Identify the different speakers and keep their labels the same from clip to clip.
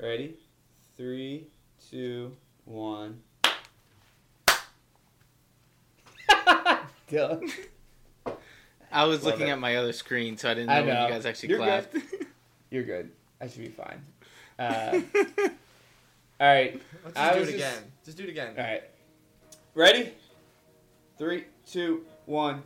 Speaker 1: Ready? Three, two, one. Done.
Speaker 2: I was
Speaker 1: Love
Speaker 2: looking
Speaker 1: it.
Speaker 2: at my other screen, so I didn't
Speaker 1: I
Speaker 2: know, when you guys actually
Speaker 1: You're
Speaker 2: clapped.
Speaker 1: You're good. I should be fine. Uh, all right.
Speaker 3: Let's
Speaker 1: I
Speaker 3: do
Speaker 1: was
Speaker 3: it
Speaker 1: just-
Speaker 3: again. Just do it again.
Speaker 1: All right. Ready? Three, two, one.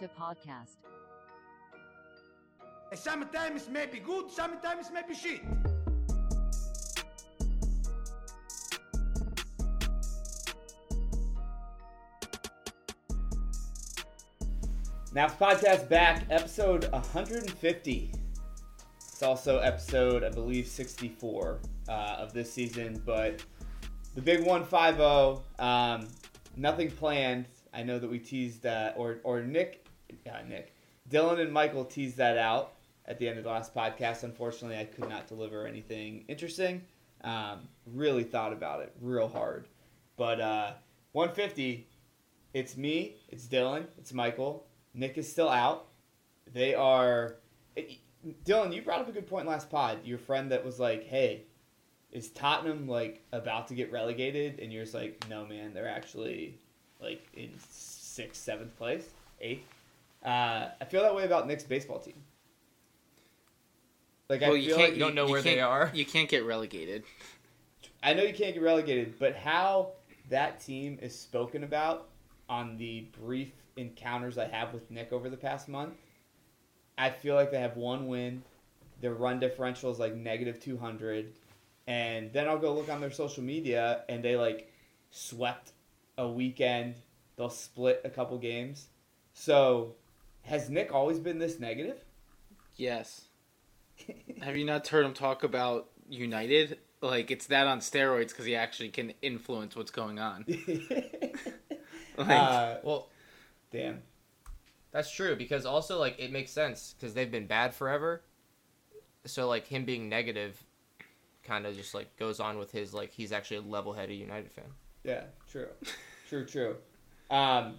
Speaker 4: The NAFTA podcast.
Speaker 5: Sometimes may be good, sometimes may be shit.
Speaker 1: Naps Podcast back, episode 150. It's also episode, I believe, 64 uh, of this season, but the big 150, um, nothing planned. I know that we teased that, or, or Nick, uh, Nick, Dylan and Michael teased that out at the end of the last podcast. Unfortunately, I could not deliver anything interesting. Um, really thought about it real hard. But uh, 150, it's me, it's Dylan, it's Michael. Nick is still out. They are. it- Dylan, you brought up a good point last pod. Your friend that was like, "Hey, is Tottenham like about to get relegated?" And you're just like, "No, man, they're actually like in sixth, seventh place, eighth. Uh, I feel that way about Nick's baseball team. Like
Speaker 2: well,
Speaker 1: I
Speaker 2: you
Speaker 1: feel
Speaker 2: can't.
Speaker 1: like
Speaker 3: you don't know where they are.
Speaker 2: You can't get relegated.
Speaker 1: I know you can't get relegated, but how that team is spoken about on the brief encounters I have with Nick over the past month, I feel like they have one win. Their run differential is like negative 200. And then I'll go look on their social media and they like swept a weekend. They'll split a couple games. So has Nick always been this negative?
Speaker 2: Yes. Have you not heard him talk about United? Like it's that on steroids because he actually can influence what's going on. Like,
Speaker 1: uh,
Speaker 3: Well,
Speaker 1: damn.
Speaker 3: that's true because also like it makes sense because they've been bad forever. So like him being negative, kind of just like goes on with his like he's actually a level-headed United fan.
Speaker 1: Yeah, true, true, true. Um,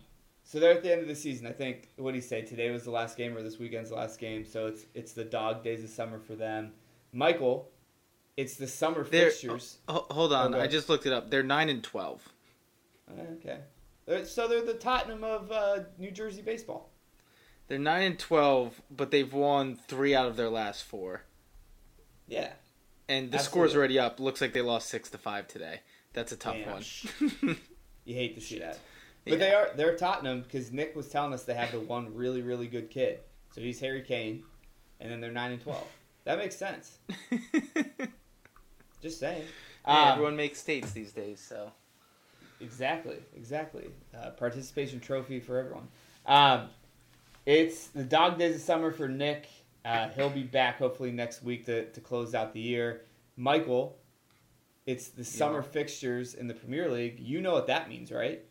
Speaker 1: so they're at the end of the season. I think what do you say? Today was the last game, or this weekend's the last game. So it's it's the dog days of summer for them. Michael, it's the summer
Speaker 2: They're-
Speaker 1: fixtures.
Speaker 2: Ho- hold on,
Speaker 1: Okay.
Speaker 2: I just looked it up. They're nine and twelve.
Speaker 1: Okay, They're- so they're the Tottenham of uh, New Jersey baseball.
Speaker 2: They're nine and twelve, but they've won three out of their last four.
Speaker 1: Yeah,
Speaker 2: And the
Speaker 1: Absolutely.
Speaker 2: score's already up. Looks like they lost six to five today. That's a tough
Speaker 1: Damn.
Speaker 2: one.
Speaker 1: you hate to see that,
Speaker 2: Yeah.
Speaker 1: but they are they're Tottenham because Nick was telling us they have the one really really good kid. So he's Harry Kane, and then they're nine and twelve. That makes sense. Just saying.
Speaker 2: Hey,
Speaker 1: Um,
Speaker 2: everyone makes states these days, so
Speaker 1: Exactly, exactly. Uh, participation trophy for everyone. Um, it's the dog days of summer for Nick. Uh, he'll be back hopefully next week to, to close out the year. Michael, it's the summer fixtures in the Premier League. You know what that means, right?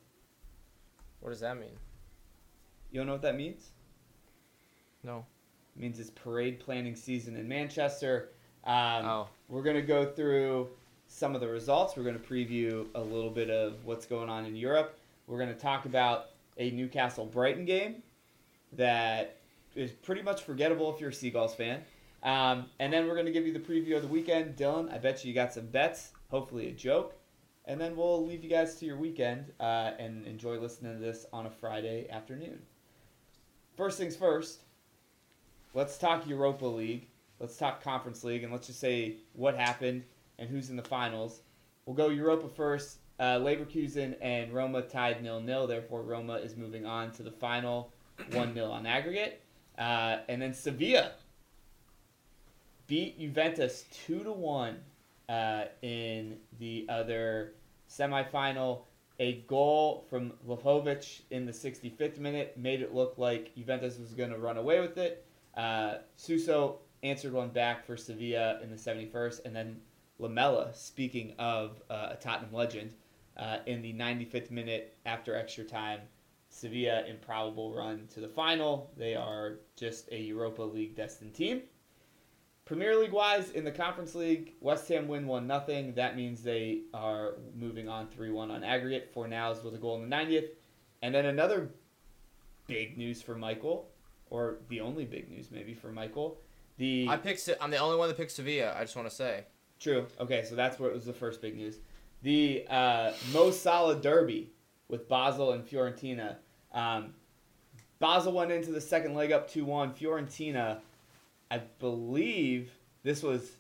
Speaker 3: What does that mean?
Speaker 1: You don't know what that means?
Speaker 3: No.
Speaker 1: It means it's parade planning season in Manchester. Um,
Speaker 3: oh,
Speaker 1: We're going to go through some of the results. We're going to preview a little bit of what's going on in Europe. We're going to talk about a Newcastle Brighton game that is pretty much forgettable if you're a Seagulls fan. Um, and then we're going to give you the preview of the weekend. Dylan, I bet you got some bets, hopefully a joke. And then we'll leave you guys to your weekend uh, and enjoy listening to this on a Friday afternoon. First things first, let's talk Europa League. Let's talk Conference League, and let's just say what happened and who's in the finals. We'll go Europa first. Uh, Leverkusen and Roma tied nil nil. Therefore, Roma is moving on to the final, one 0 on aggregate. Uh, and then Sevilla beat Juventus two to one uh, in the other semifinal. A goal from Vlahovic in the 65th minute made it look like Juventus was going to run away with it. Uh, Suso answered one back for Sevilla in the 71st, and then Lamela, speaking of uh, a Tottenham legend, uh, in the 95th minute after extra time, Sevilla improbable run to the final. They are just a Europa League destined team. Premier League wise, in the Conference League, West Ham win 1 0. That means they are moving on 3 1 on aggregate. Fornals with a goal in the 90th. And then another big news for Michael, or the only big news maybe for Michael. The
Speaker 3: I picked. I'm the only one that picked Sevilla. I just want to say.
Speaker 1: True. Okay, so that's what was the first big news. The uh, Mo Salah Derby with Basel and Fiorentina. Um, Basel went into the second leg up 2 1. Fiorentina, I believe this was.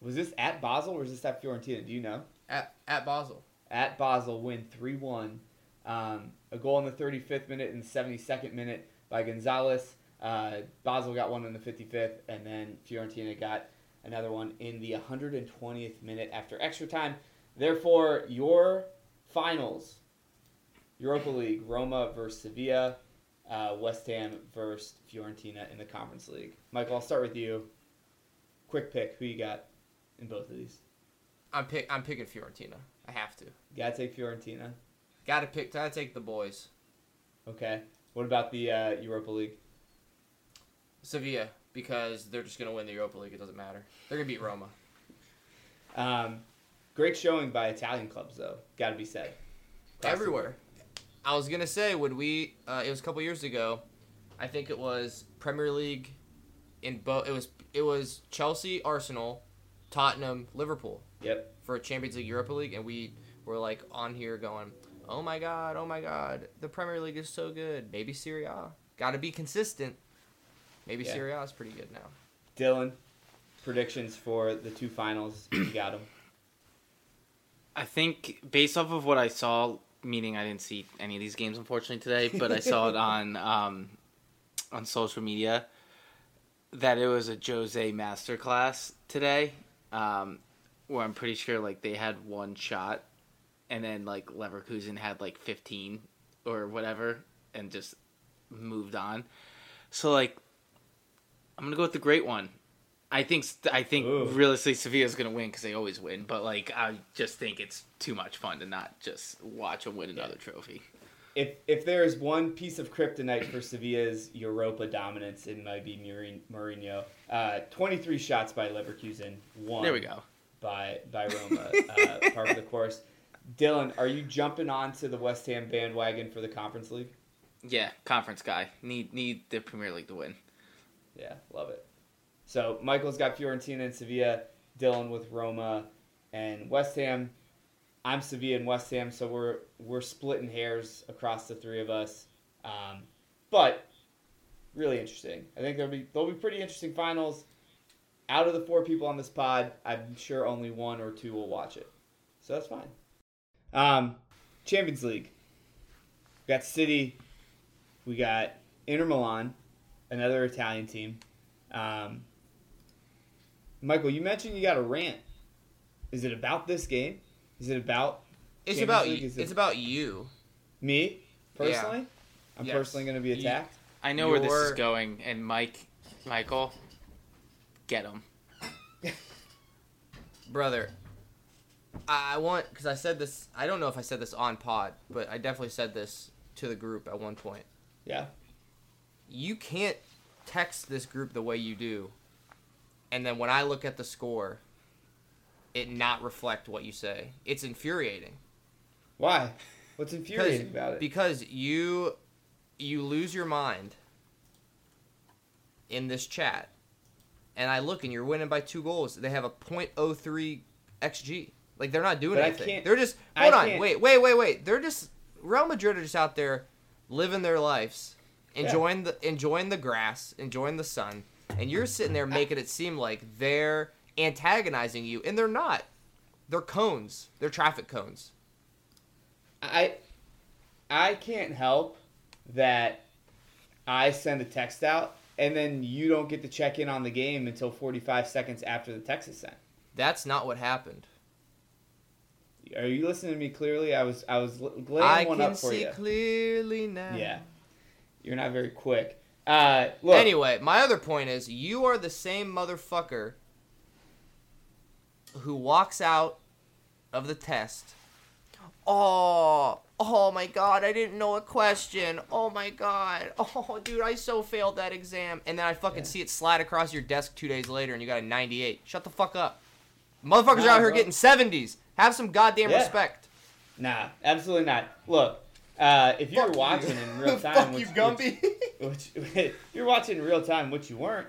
Speaker 1: Was this at Basel or was this at Fiorentina? Do you know?
Speaker 3: At at Basel.
Speaker 1: At Basel, win 3 1. Um, a goal in the 35th minute and 72nd minute by Gonzalez. Uh, Basel got one in the 55th, and then Fiorentina got another one in the 120th minute after extra time. Therefore, your finals Europa League, Roma versus Sevilla, uh, West Ham versus Fiorentina in the Conference League. Michael, I'll start with you. Quick pick. Who you got in both of these?
Speaker 3: I'm pick. I'm picking Fiorentina. I have to.
Speaker 1: Gotta take Fiorentina.
Speaker 3: Got to pick. Gotta take the boys.
Speaker 1: Okay. What about the uh, Europa League?
Speaker 3: Sevilla because they're just gonna win the Europa League. It doesn't matter. They're gonna beat Roma.
Speaker 1: Um, great showing by Italian clubs, though. Got to be said. The
Speaker 3: Everywhere. I was gonna say when we. Uh, it was a couple years ago. I think it was Premier League. In both, it was it was Chelsea, Arsenal, Tottenham, Liverpool.
Speaker 1: Yep.
Speaker 3: for a Champions League, Europa League, and we were like on here going, "Oh my god, oh my god, the Premier League is so good. Maybe Serie A. Got to be consistent. Maybe
Speaker 1: Yeah.
Speaker 3: Serie A is pretty good now."
Speaker 1: Dylan, predictions for the two finals. You got them.
Speaker 2: I think based off of what I saw, meaning I didn't see any of these games unfortunately today, but I saw it on um, on social media that it was a Jose masterclass today, um, where I'm pretty sure like they had one shot, and then like Leverkusen had like 15 or whatever, and just moved on. So like, I'm gonna go with the great one. I think I think
Speaker 1: Ooh.
Speaker 2: realistically Sevilla's gonna win because they always win, but like I just think it's too much fun to not just watch them win another trophy.
Speaker 1: If if there is one piece of kryptonite for Sevilla's Europa dominance, it might be Mourin- Mourinho. Uh, 23 shots by Leverkusen, one
Speaker 2: There we go.
Speaker 1: by by Roma, uh, part of the course. Dylan, are you jumping onto the West Ham bandwagon for the Conference League?
Speaker 2: Yeah, conference guy need need the Premier League to win.
Speaker 1: Yeah, love it. So Michael's got Fiorentina and Sevilla, Dylan with Roma and West Ham. I'm Sevilla and West Ham, so we're we're splitting hairs across the three of us. Um, but really interesting. I think there'll be there'll be pretty interesting finals. Out of the four people on this pod, I'm sure only one or two will watch it, so that's fine. Um, Champions League. We got City. We got Inter Milan, another Italian team. Um, Michael, you mentioned you got a rant. Is it about this game? Is it about
Speaker 3: It's
Speaker 1: Champions
Speaker 3: about
Speaker 1: League
Speaker 3: you.
Speaker 1: is a-
Speaker 3: It's about you.
Speaker 1: me personally? I'm
Speaker 3: Yes.
Speaker 1: personally going to be
Speaker 2: You-
Speaker 1: attacked.
Speaker 2: I know where this is going, and Mike, Michael, get him.
Speaker 3: brother i I want because i said this i don't know if i said this on pod but i definitely said this to the group at one point
Speaker 1: Yeah.
Speaker 3: you can't text this group the way you do and then when i look at the score it not reflect what you say. It's infuriating.
Speaker 1: Why? What's infuriating about it?
Speaker 3: because you you lose your mind in this chat. And i look and you're winning by two goals. They have a .03 xg like they're not doing
Speaker 1: But I
Speaker 3: anything. they're just
Speaker 1: I
Speaker 3: hold on
Speaker 1: can't-
Speaker 3: wait wait wait wait. They're just real madrid are just out there living their lives enjoying the enjoying the grass enjoying the sun and you're sitting there making it seem like they're antagonizing you and they're not they're cones they're traffic cones
Speaker 1: I I can't help that I send a text out and then you don't get to check in on the game until 45 seconds after the text is sent.
Speaker 3: that's not what happened
Speaker 1: Are you listening to me clearly? I was I was laying
Speaker 3: I
Speaker 1: one
Speaker 3: can
Speaker 1: up for
Speaker 3: see
Speaker 1: you.
Speaker 3: clearly now.
Speaker 1: Yeah. You're not very quick. Uh, look,
Speaker 3: Anyway, my other point is you are the same motherfucker who walks out of the test. Oh, Oh my god, I didn't know a question. Oh my god. Oh, dude, I so failed that exam. And then I fucking
Speaker 1: Yeah.
Speaker 3: see it slide across your desk two days later and you got a 98. Shut the fuck up. Motherfuckers are out here
Speaker 1: bro.
Speaker 3: getting 70s. Have some goddamn
Speaker 1: Yeah.
Speaker 3: respect.
Speaker 1: Nah, absolutely not. Look, uh, if you're
Speaker 3: Fuck you.
Speaker 1: watching in real time,
Speaker 3: Fuck
Speaker 1: which,
Speaker 3: you, Gumby.
Speaker 1: Which, which you're watching in real time, which you weren't.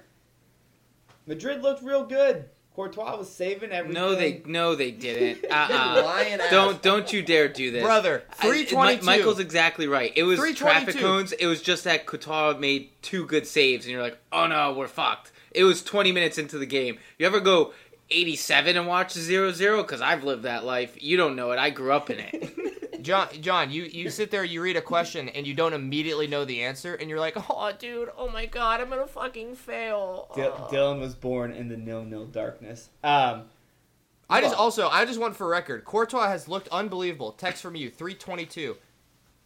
Speaker 1: Madrid looked real good. Courtois was saving everything.
Speaker 2: No, they no they didn't. Uh-uh. Don't don't you dare do this,
Speaker 3: Brother,
Speaker 2: I-
Speaker 3: 322.
Speaker 2: Michael's exactly right. It was traffic cones. It was just that Courtois made two good saves, and you're like, oh no, we're fucked. It was 20 minutes into the game. You ever go 87 and watch 0-0? Because I've lived that life. You don't know it. I grew up in it.
Speaker 3: John, John, you, you sit there, you read a question, and you don't immediately know the answer, and you're like, oh, dude, oh my god, I'm gonna fucking fail.
Speaker 1: Di-
Speaker 3: Oh.
Speaker 1: Dylan was born in the nil-nil darkness. Um,
Speaker 3: I just
Speaker 1: Well-
Speaker 3: also I just want for record, Courtois has looked unbelievable. Text from you, three twenty two.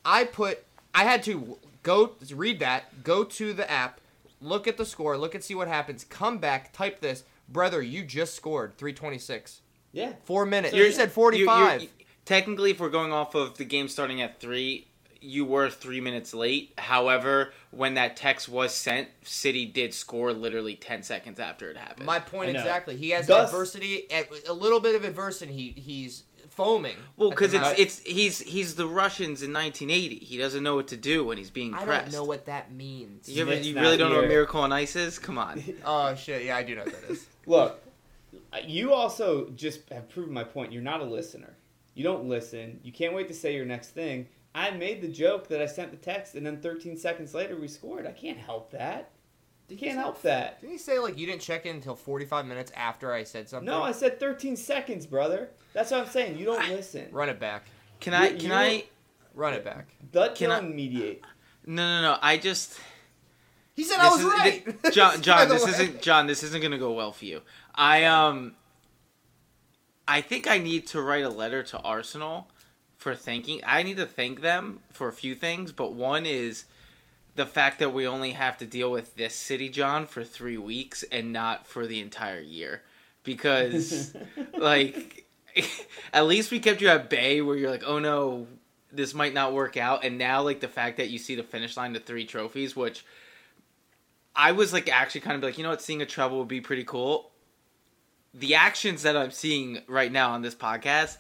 Speaker 3: I put I had to go read that, go to the app, look at the score, look and see what happens, come back, type this, brother, you just scored three twenty six.
Speaker 1: yeah,
Speaker 3: Four minutes.
Speaker 1: You're-
Speaker 3: you said forty five.
Speaker 2: You- you're- technically, if we're going off of the game starting at three, you were three minutes late. However, when that text was sent, City did score literally 10 seconds after it happened.
Speaker 3: My point exactly. He has
Speaker 1: Thus-
Speaker 3: adversity, a little bit of adversity. He he's foaming.
Speaker 2: Well, because it's it's he's he's the Russians in 1980. He doesn't know what to do when he's being
Speaker 3: I
Speaker 2: pressed.
Speaker 3: don't know what that means.
Speaker 2: You, ever, you really don't know what
Speaker 1: here.
Speaker 2: Miracle on Ice is? Come on.
Speaker 3: Oh shit! Yeah, I do know what that is.
Speaker 1: look, you also just have proven my point. You're not a listener. You don't listen. You can't wait to say your next thing. I made the joke that I sent the text, and then 13 seconds later we scored. I can't help that. You can't help that.
Speaker 3: Didn't he say like you didn't check in until forty five minutes after I said something?
Speaker 1: No, I said 13 seconds, brother. That's what I'm saying. You don't listen.
Speaker 3: Run it back.
Speaker 2: Can I?
Speaker 1: You-
Speaker 2: Can
Speaker 1: you-
Speaker 2: I?
Speaker 3: Run it back.
Speaker 1: Let
Speaker 2: Can I-
Speaker 1: mediate.
Speaker 2: No, no, no. I just.
Speaker 3: He said I was
Speaker 2: is-
Speaker 3: right.
Speaker 2: John, John, this
Speaker 3: way.
Speaker 2: isn't John. This isn't gonna go well for you. I um. I think I need to write a letter to Arsenal for thanking. I need to thank them for a few things, but one is the fact that we only have to deal with this city, John, for three weeks and not for the entire year, because like at least we kept you at bay where you're like, oh no, this might not work out, and now like the fact that you see the finish line to three trophies, which I was like actually kind of like, you know what, seeing a treble would be pretty cool. The actions that I'm seeing right now on this podcast,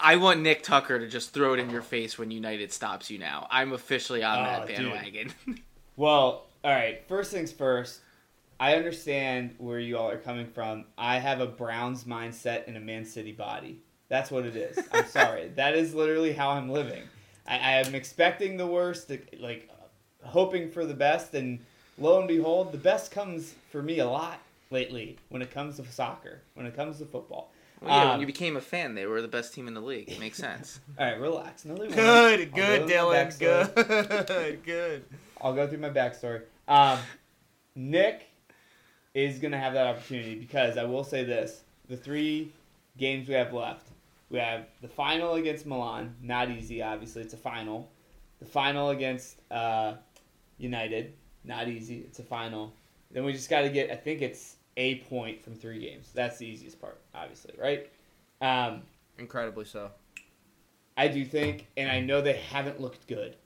Speaker 2: I want Nick Tucker to just throw it in your face when United stops you now. I'm officially on
Speaker 1: Oh,
Speaker 2: that bandwagon.
Speaker 1: Well, all right. First things first. I understand where you all are coming from. I have a Browns mindset and a Man City body. That's what it is. I'm sorry. That is literally how I'm living. I, I am expecting the worst, like hoping for the best, and lo and behold, the best comes for me a lot lately when it comes to soccer, when it comes to football.
Speaker 2: Well, yeah,
Speaker 1: Um,
Speaker 2: when you became a fan, they were the best team in the league. It makes sense.
Speaker 1: All right, relax. No, they.
Speaker 3: Good, good, Dylan.
Speaker 1: through my backstory.
Speaker 3: Good, good.
Speaker 1: I'll go through my backstory. Um, Nick is going to have that opportunity because I will say this: the three games we have left, we have the final against Milan, not easy. Obviously, it's a final. The final against uh, United, not easy. It's a final. Then we just got to get. I think it's a point from three games. That's the easiest part, obviously, right? Um,
Speaker 3: Incredibly so.
Speaker 1: I do think, and I know they haven't looked good.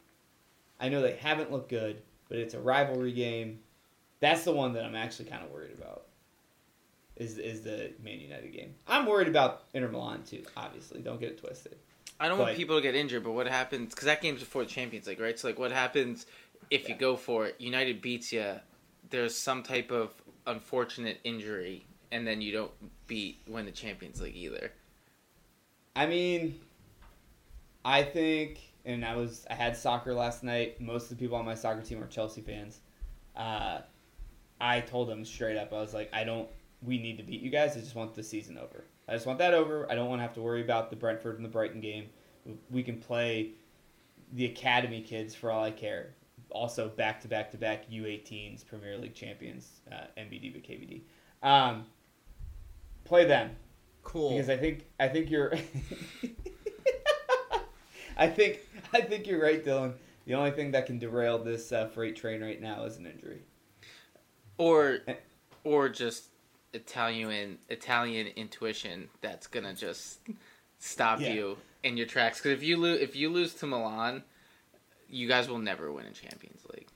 Speaker 1: I know they haven't looked good, but it's a rivalry game. That's the one that I'm actually kind of worried about. Is is the Man United game? I'm worried about Inter Milan too. Obviously, don't get it twisted.
Speaker 2: I don't want people to get injured, but what happens? Because that game's before the Champions League, right? So like, what happens if you go for it? United beats you. There's some type of unfortunate injury, and then you don't beat win the Champions League either.
Speaker 1: I mean, I think, and I was I had soccer last night. Most of the people on my soccer team are Chelsea fans. Uh, I told them straight up, I was like, I don't. We need to beat you guys. I just want the season over. I just want that over. I don't want to have to worry about the Brentford and the Brighton game. We can play the academy kids for all I care. Also, back to back to back U18s Premier League champions, uh, MBD but KVD. Um, play them
Speaker 3: Cool.
Speaker 1: because I think I think you're I think I think you're right, Dylan. The only thing that can derail this uh, freight train right now is an injury.
Speaker 2: Or,
Speaker 1: Eh.
Speaker 2: or just Italian Italian intuition that's gonna just stop
Speaker 1: Yeah.
Speaker 2: you in your tracks because if you lose if you lose to Milan, you guys will never win a Champions League.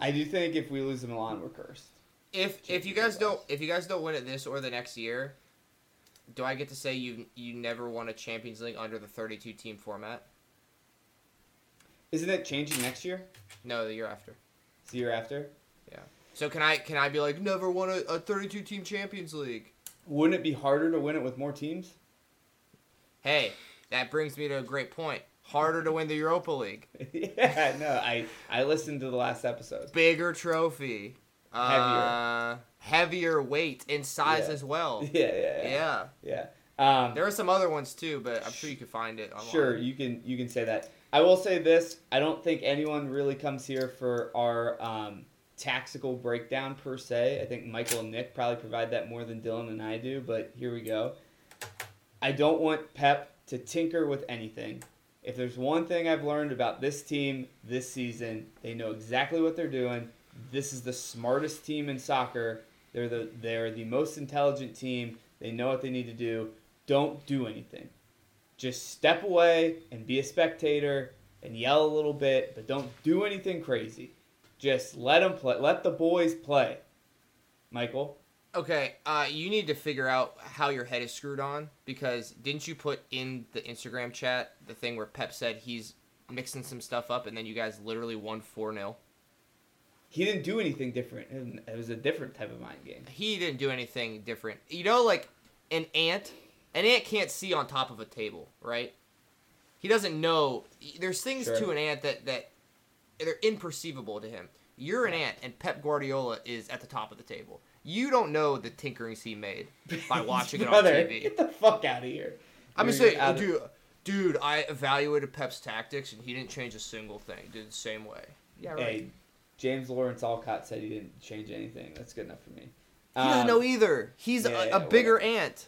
Speaker 1: I do think if we lose to Milan, we're cursed.
Speaker 3: If if you guys don't if you guys don't win it this or the next year, do I get to say you you never won a Champions League under the 32 team format?
Speaker 1: Isn't it changing next year?
Speaker 3: No, the year after.
Speaker 1: It's the year after. Yeah.
Speaker 3: So can I can I be like never won a, a 32 team Champions League?
Speaker 1: Wouldn't it be harder to win it with more teams?
Speaker 3: Hey, that brings me to a great point. Harder to win the Europa League.
Speaker 1: yeah, no, I I listened to the last episode.
Speaker 3: Bigger trophy. Uh, heavier weight in size
Speaker 1: Yeah.
Speaker 3: as well.
Speaker 1: Yeah, yeah, yeah.
Speaker 3: Yeah.
Speaker 1: yeah. Um,
Speaker 3: There are some other ones too, but I'm sure you could find it online.
Speaker 1: Sure, you can you can say that. I will say this: I don't think anyone really comes here for our um, tactical breakdown per se. I think Michael and Nick probably provide that more than Dylan and I do. But here we go. I don't want Pep to tinker with anything. If there's one thing I've learned about this team this season, they know exactly what they're doing. This is the smartest team in soccer. They're the they're the most intelligent team. They know what they need to do. Don't do anything just step away and be a spectator and yell a little bit, but don't do anything crazy. Just let them play. Let the boys play. Michael,
Speaker 3: Okay, uh, you need to figure out how your head is screwed on because didn't you put in the Instagram chat the thing where Pep said he's mixing some stuff up and then you guys literally won 4 0?
Speaker 1: he didn't do anything different. It was a different type of mind game.
Speaker 3: He didn't do anything different. You know, like an ant, an ant can't see on top of a table, right? He doesn't know. There's things
Speaker 1: Sure.
Speaker 3: to an ant that, that they're imperceivable to him. You're an ant, and Pep Guardiola is at the top of the table. You don't know the tinkerings he made by watching it on TV.
Speaker 1: Get the fuck out of here.
Speaker 3: I'm just
Speaker 1: You're
Speaker 3: saying,
Speaker 1: of-
Speaker 3: dude, dude, I evaluated Pep's tactics, and he didn't change a single thing. Did the same way. Yeah, right.
Speaker 1: Hey, James Lawrence Alcott said he didn't change anything. That's good enough for me.
Speaker 3: he doesn't
Speaker 1: Um,
Speaker 3: know either. He's
Speaker 1: yeah,
Speaker 3: a,
Speaker 1: yeah,
Speaker 3: bigger
Speaker 1: whatever.
Speaker 3: ant.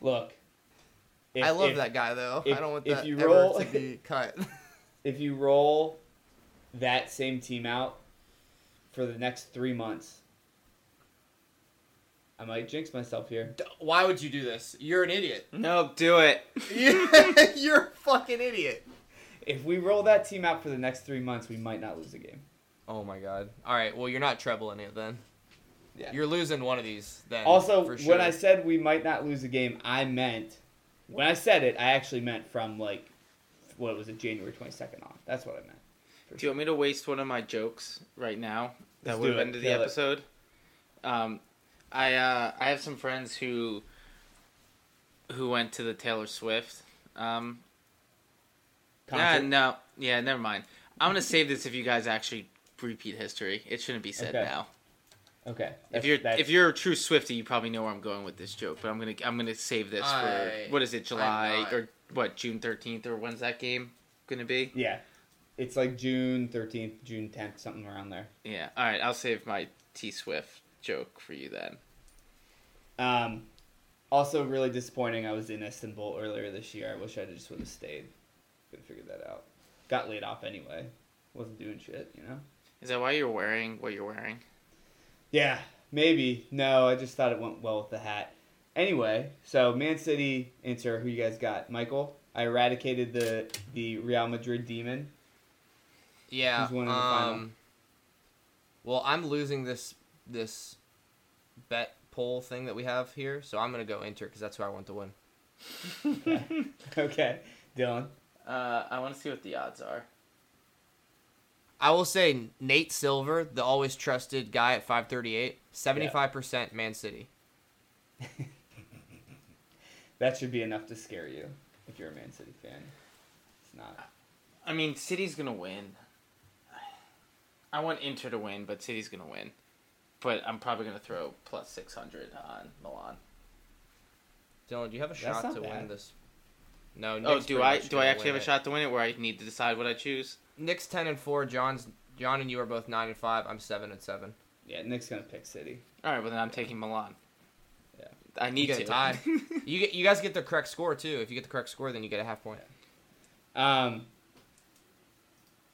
Speaker 1: Look, if-
Speaker 3: I love
Speaker 1: if-
Speaker 3: that guy though.
Speaker 1: if-
Speaker 3: I don't want
Speaker 1: if
Speaker 3: that
Speaker 1: you
Speaker 3: ever
Speaker 1: roll-
Speaker 3: to be cut.
Speaker 1: if you roll that same team out for the next three months, I might jinx myself here.
Speaker 3: Why would you do this? You're an idiot.
Speaker 2: No, do it.
Speaker 3: You're a fucking idiot.
Speaker 1: If we roll that team out for the next three months, we might not lose a game.
Speaker 3: Oh my god. All right. Well, you're not trebling it then.
Speaker 1: Yeah.
Speaker 3: You're losing one of these then.
Speaker 1: Also,
Speaker 3: for sure.
Speaker 1: when I said we might not lose a game, I meant when I said it, I actually meant from like what was it, January twenty second on. That's what I meant. For
Speaker 2: Do you want me to waste one of my jokes right now? That
Speaker 1: Let's
Speaker 2: would have
Speaker 1: it.
Speaker 2: ended the
Speaker 1: Kill it.
Speaker 2: episode. Um, I uh, I have some friends who who went to the Taylor Swift. Um, nah, no, yeah, never mind. I'm gonna save this if you guys actually repeat history. It shouldn't be said
Speaker 1: Okay.
Speaker 2: now.
Speaker 1: Okay.
Speaker 2: If you're
Speaker 1: that's-
Speaker 2: if you're a true Swifty, you probably know where I'm going with this joke. But I'm gonna I'm gonna save this
Speaker 3: I-
Speaker 2: for what is it, July
Speaker 3: not.
Speaker 2: or what June 13th or when's that game gonna be?
Speaker 1: yeah, it's like June thirteenth, June tenth, something around there.
Speaker 2: Yeah. All right, I'll save my T Swift joke for you then.
Speaker 1: Um, also, really disappointing. I was in Istanbul earlier this year. I wish I just would have stayed. Could have figured that out. Got laid off anyway. Wasn't doing shit, you know.
Speaker 2: Is that why you're wearing what you're wearing?
Speaker 1: Yeah, maybe. No, I just thought it went well with the hat. Anyway, so Man City, Inter. Who you guys got? Michael. I eradicated the the Real Madrid demon.
Speaker 3: yeah.
Speaker 1: Who's winning the final?
Speaker 3: um, Well, I'm losing this this bet poll thing that we have here, so I'm gonna go Inter because that's who I want to win.
Speaker 1: Okay, okay. Dylan.
Speaker 2: Uh, I want to see what the odds are.
Speaker 3: I will say Nate Silver, the always trusted guy at 538, 75% Man City.
Speaker 1: That should be enough to scare you if you're a Man City fan. It's not.
Speaker 2: I mean, City's gonna win. I want Inter to win, but City's gonna win. But I'm probably gonna throw plus six hundred on Milan.
Speaker 3: Dylan, do you have a
Speaker 1: That's
Speaker 3: shot
Speaker 1: not
Speaker 3: to win this? No.
Speaker 2: oh, do
Speaker 3: pretty
Speaker 2: I?
Speaker 3: much
Speaker 2: Do I
Speaker 3: gonna
Speaker 2: actually have
Speaker 3: win
Speaker 2: a
Speaker 3: it.
Speaker 2: shot to win it, where I need to decide what I choose?
Speaker 3: Nick's 10 and 4, John's John and you are both 9 and 5. I'm 7 and 7.
Speaker 1: Yeah, Nick's gonna pick City.
Speaker 2: All right, well then I'm taking Milan.
Speaker 1: Yeah.
Speaker 2: I
Speaker 3: You
Speaker 2: need
Speaker 3: get
Speaker 2: to.
Speaker 3: a tie. you get you guys get the correct score too. If you get the correct score, then you get a half point.
Speaker 1: Um,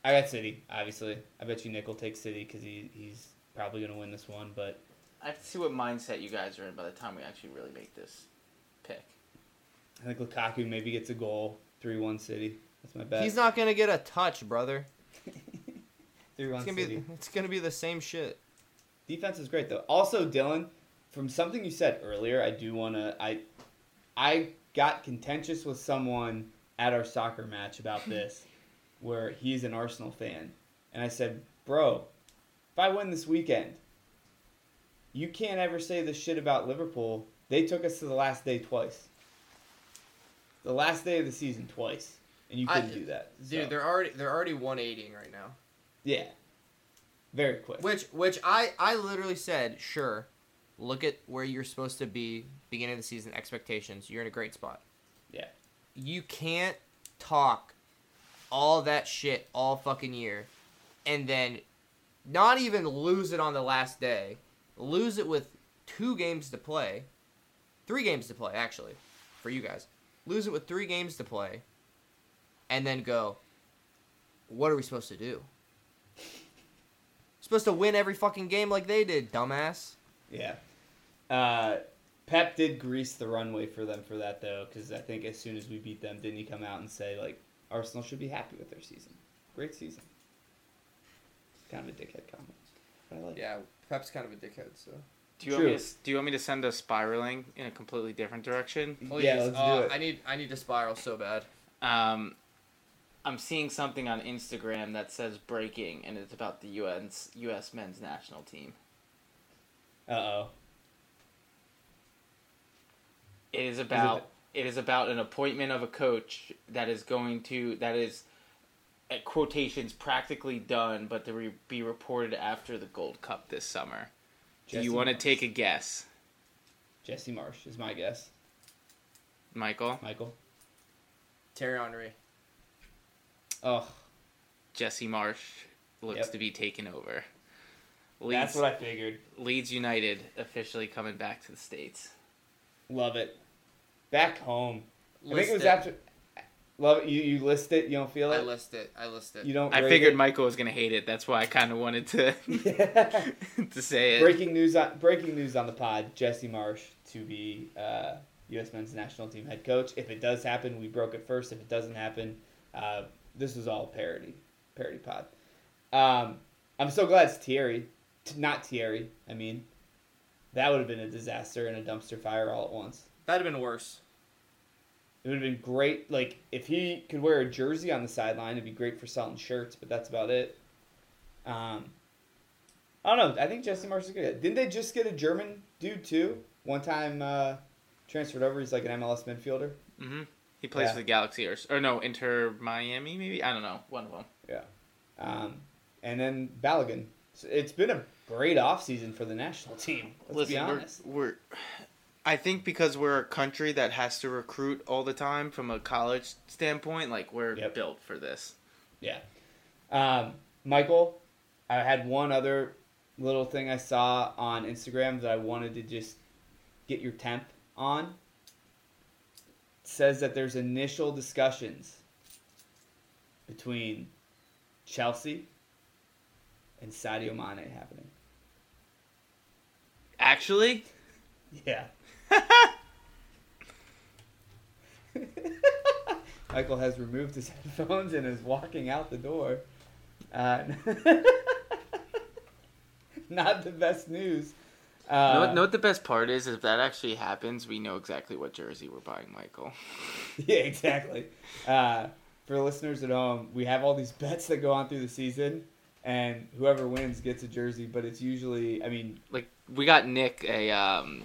Speaker 1: I got City. Obviously, I bet you Nick will take City because he he's probably gonna win this one. But
Speaker 2: I have to see what mindset you guys are in by the time we actually really make this pick.
Speaker 1: I think Lukaku maybe gets a goal. Three one City. That's my bet.
Speaker 3: He's not gonna get a touch, brother.
Speaker 1: three one
Speaker 3: It's gonna
Speaker 1: City.
Speaker 3: be it's gonna be the same shit.
Speaker 1: Defense is great though. Also, Dylan, from something you said earlier, I do want to. I I got contentious with someone at our soccer match about this, where he's an Arsenal fan, and I said, "Bro, if I win this weekend, you can't ever say this shit about Liverpool. They took us to the last day twice. The last day of the season twice, and you
Speaker 3: I-
Speaker 1: couldn't do that,
Speaker 3: Dude,
Speaker 1: So,
Speaker 3: they're already they're already 180 right now.
Speaker 1: yeah, very quick.
Speaker 3: Which which I I literally said, sure. Look at where you're supposed to be beginning of the season expectations. You're in a great spot.
Speaker 1: Yeah.
Speaker 3: You can't talk all that shit all fucking year and then not even lose it on the last day. Lose it with two games to play. Three games to play actually for you guys. Lose it with 3 games to play and then go what are we supposed to do? Supposed to win every fucking game like they did, dumbass.
Speaker 1: Yeah. Uh, Pep did grease the runway for them for that though, because I think as soon as we beat them, didn't he come out and say like Arsenal should be happy with their season? Great season. Kind of a dickhead comment, but I like.
Speaker 3: Yeah, Pep's kind of a dickhead, so.
Speaker 2: Do you want me to, do you want me to send us spiraling in a completely different direction?
Speaker 1: Yeah, let's
Speaker 3: uh,
Speaker 1: do it.
Speaker 3: I need I need to spiral so bad.
Speaker 2: Um, I'm seeing something on Instagram that says breaking, and it's about the UN's U.S. men's national team.
Speaker 1: Uh oh.
Speaker 2: It is about it is about an appointment of a coach that is going to that is at quotations practically done, but to re- be reported after the Gold Cup this summer. Do you want to take a guess,
Speaker 1: Jesse Marsch is my guess.
Speaker 2: Michael?
Speaker 1: Michael.
Speaker 3: Thierry Henry.
Speaker 1: Oh,
Speaker 2: Jesse Marsch looks
Speaker 1: Yep.
Speaker 2: to be taken over.
Speaker 1: that's what I figured.
Speaker 2: Leeds United officially coming back to the states.
Speaker 1: Love it. Back home. I think it was
Speaker 3: it.
Speaker 1: after. Love it. You you list it. You don't feel it.
Speaker 3: I list it. I list it.
Speaker 1: You don't.
Speaker 2: I figured
Speaker 1: it?
Speaker 2: Michael was gonna hate it. That's why I kind of wanted to
Speaker 1: Yeah.
Speaker 2: to say it.
Speaker 1: breaking news on breaking news on the pod: Jesse Marsch to be uh, U.S. Men's National Team head coach. If it does happen, we broke it first. If it doesn't happen, uh, this was all parody, parody pod. Um, I'm so glad it's Thierry, T- not Thierry. I mean, that would have been a disaster and a dumpster fire all at once.
Speaker 3: That'd have been worse.
Speaker 1: It would have been great. Like if he could wear a jersey on the sideline, it'd be great for selling shirts. But that's about it. Um, I don't know. I think Jesse Marsch is good. Didn't they just get a German dude too? One time uh, transferred over. He's like an MLS midfielder.
Speaker 2: hmm He plays
Speaker 1: Yeah.
Speaker 2: for the Galaxy or or no Inter Miami maybe I don't know one of them.
Speaker 1: Yeah. Um, and then Balogun. So it's been a great offseason for the national team. Let's be
Speaker 2: Listen, we're,
Speaker 1: honest.
Speaker 2: we're I think because we're a country that has to recruit all the time from a college standpoint, like we're
Speaker 1: Yep.
Speaker 2: built for this.
Speaker 1: Yeah. Um, Michael, I had one other little thing I saw on Instagram that I wanted to just get your temp on. It says that there's initial discussions between Chelsea and Sadio Mane happening.
Speaker 2: Actually,
Speaker 1: Yeah. Michael has removed his headphones and is walking out the door. Uh, not the best news. Uh,
Speaker 2: know, what, know what the best part is? If that actually happens, we know exactly what jersey we're buying, Michael.
Speaker 1: yeah, exactly. Uh, for listeners at home, we have all these bets that go on through the season, and whoever wins gets a jersey. But it's usually, I mean,
Speaker 2: Like we got Nick a um,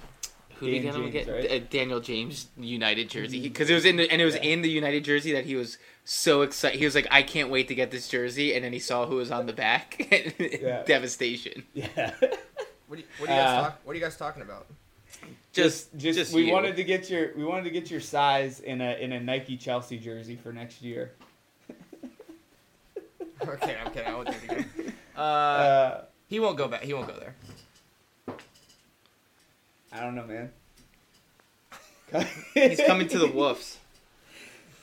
Speaker 2: who did
Speaker 1: Dan
Speaker 2: we get him
Speaker 1: James,
Speaker 2: get?
Speaker 1: right? Mm-hmm.
Speaker 2: A Daniel James United jersey because it was in the and it was
Speaker 1: Yeah.
Speaker 2: in the United jersey that he was so excited. He was like, I can't wait to get this jersey, and then he saw who was on the back.
Speaker 1: Yeah.
Speaker 2: Devastation.
Speaker 1: yeah.
Speaker 3: What, do you, what, are you guys
Speaker 1: Uh,
Speaker 3: talk, what are you guys talking about?
Speaker 2: Just,
Speaker 1: just,
Speaker 2: just
Speaker 1: we
Speaker 2: you.
Speaker 1: wanted to get your we wanted to get your size in a in a Nike Chelsea jersey for next year.
Speaker 3: okay, I'm kidding. I won't do it again. Uh,
Speaker 1: Uh,
Speaker 3: he won't go back. He won't go there.
Speaker 1: I don't know, man.
Speaker 2: He's coming to the Wolves.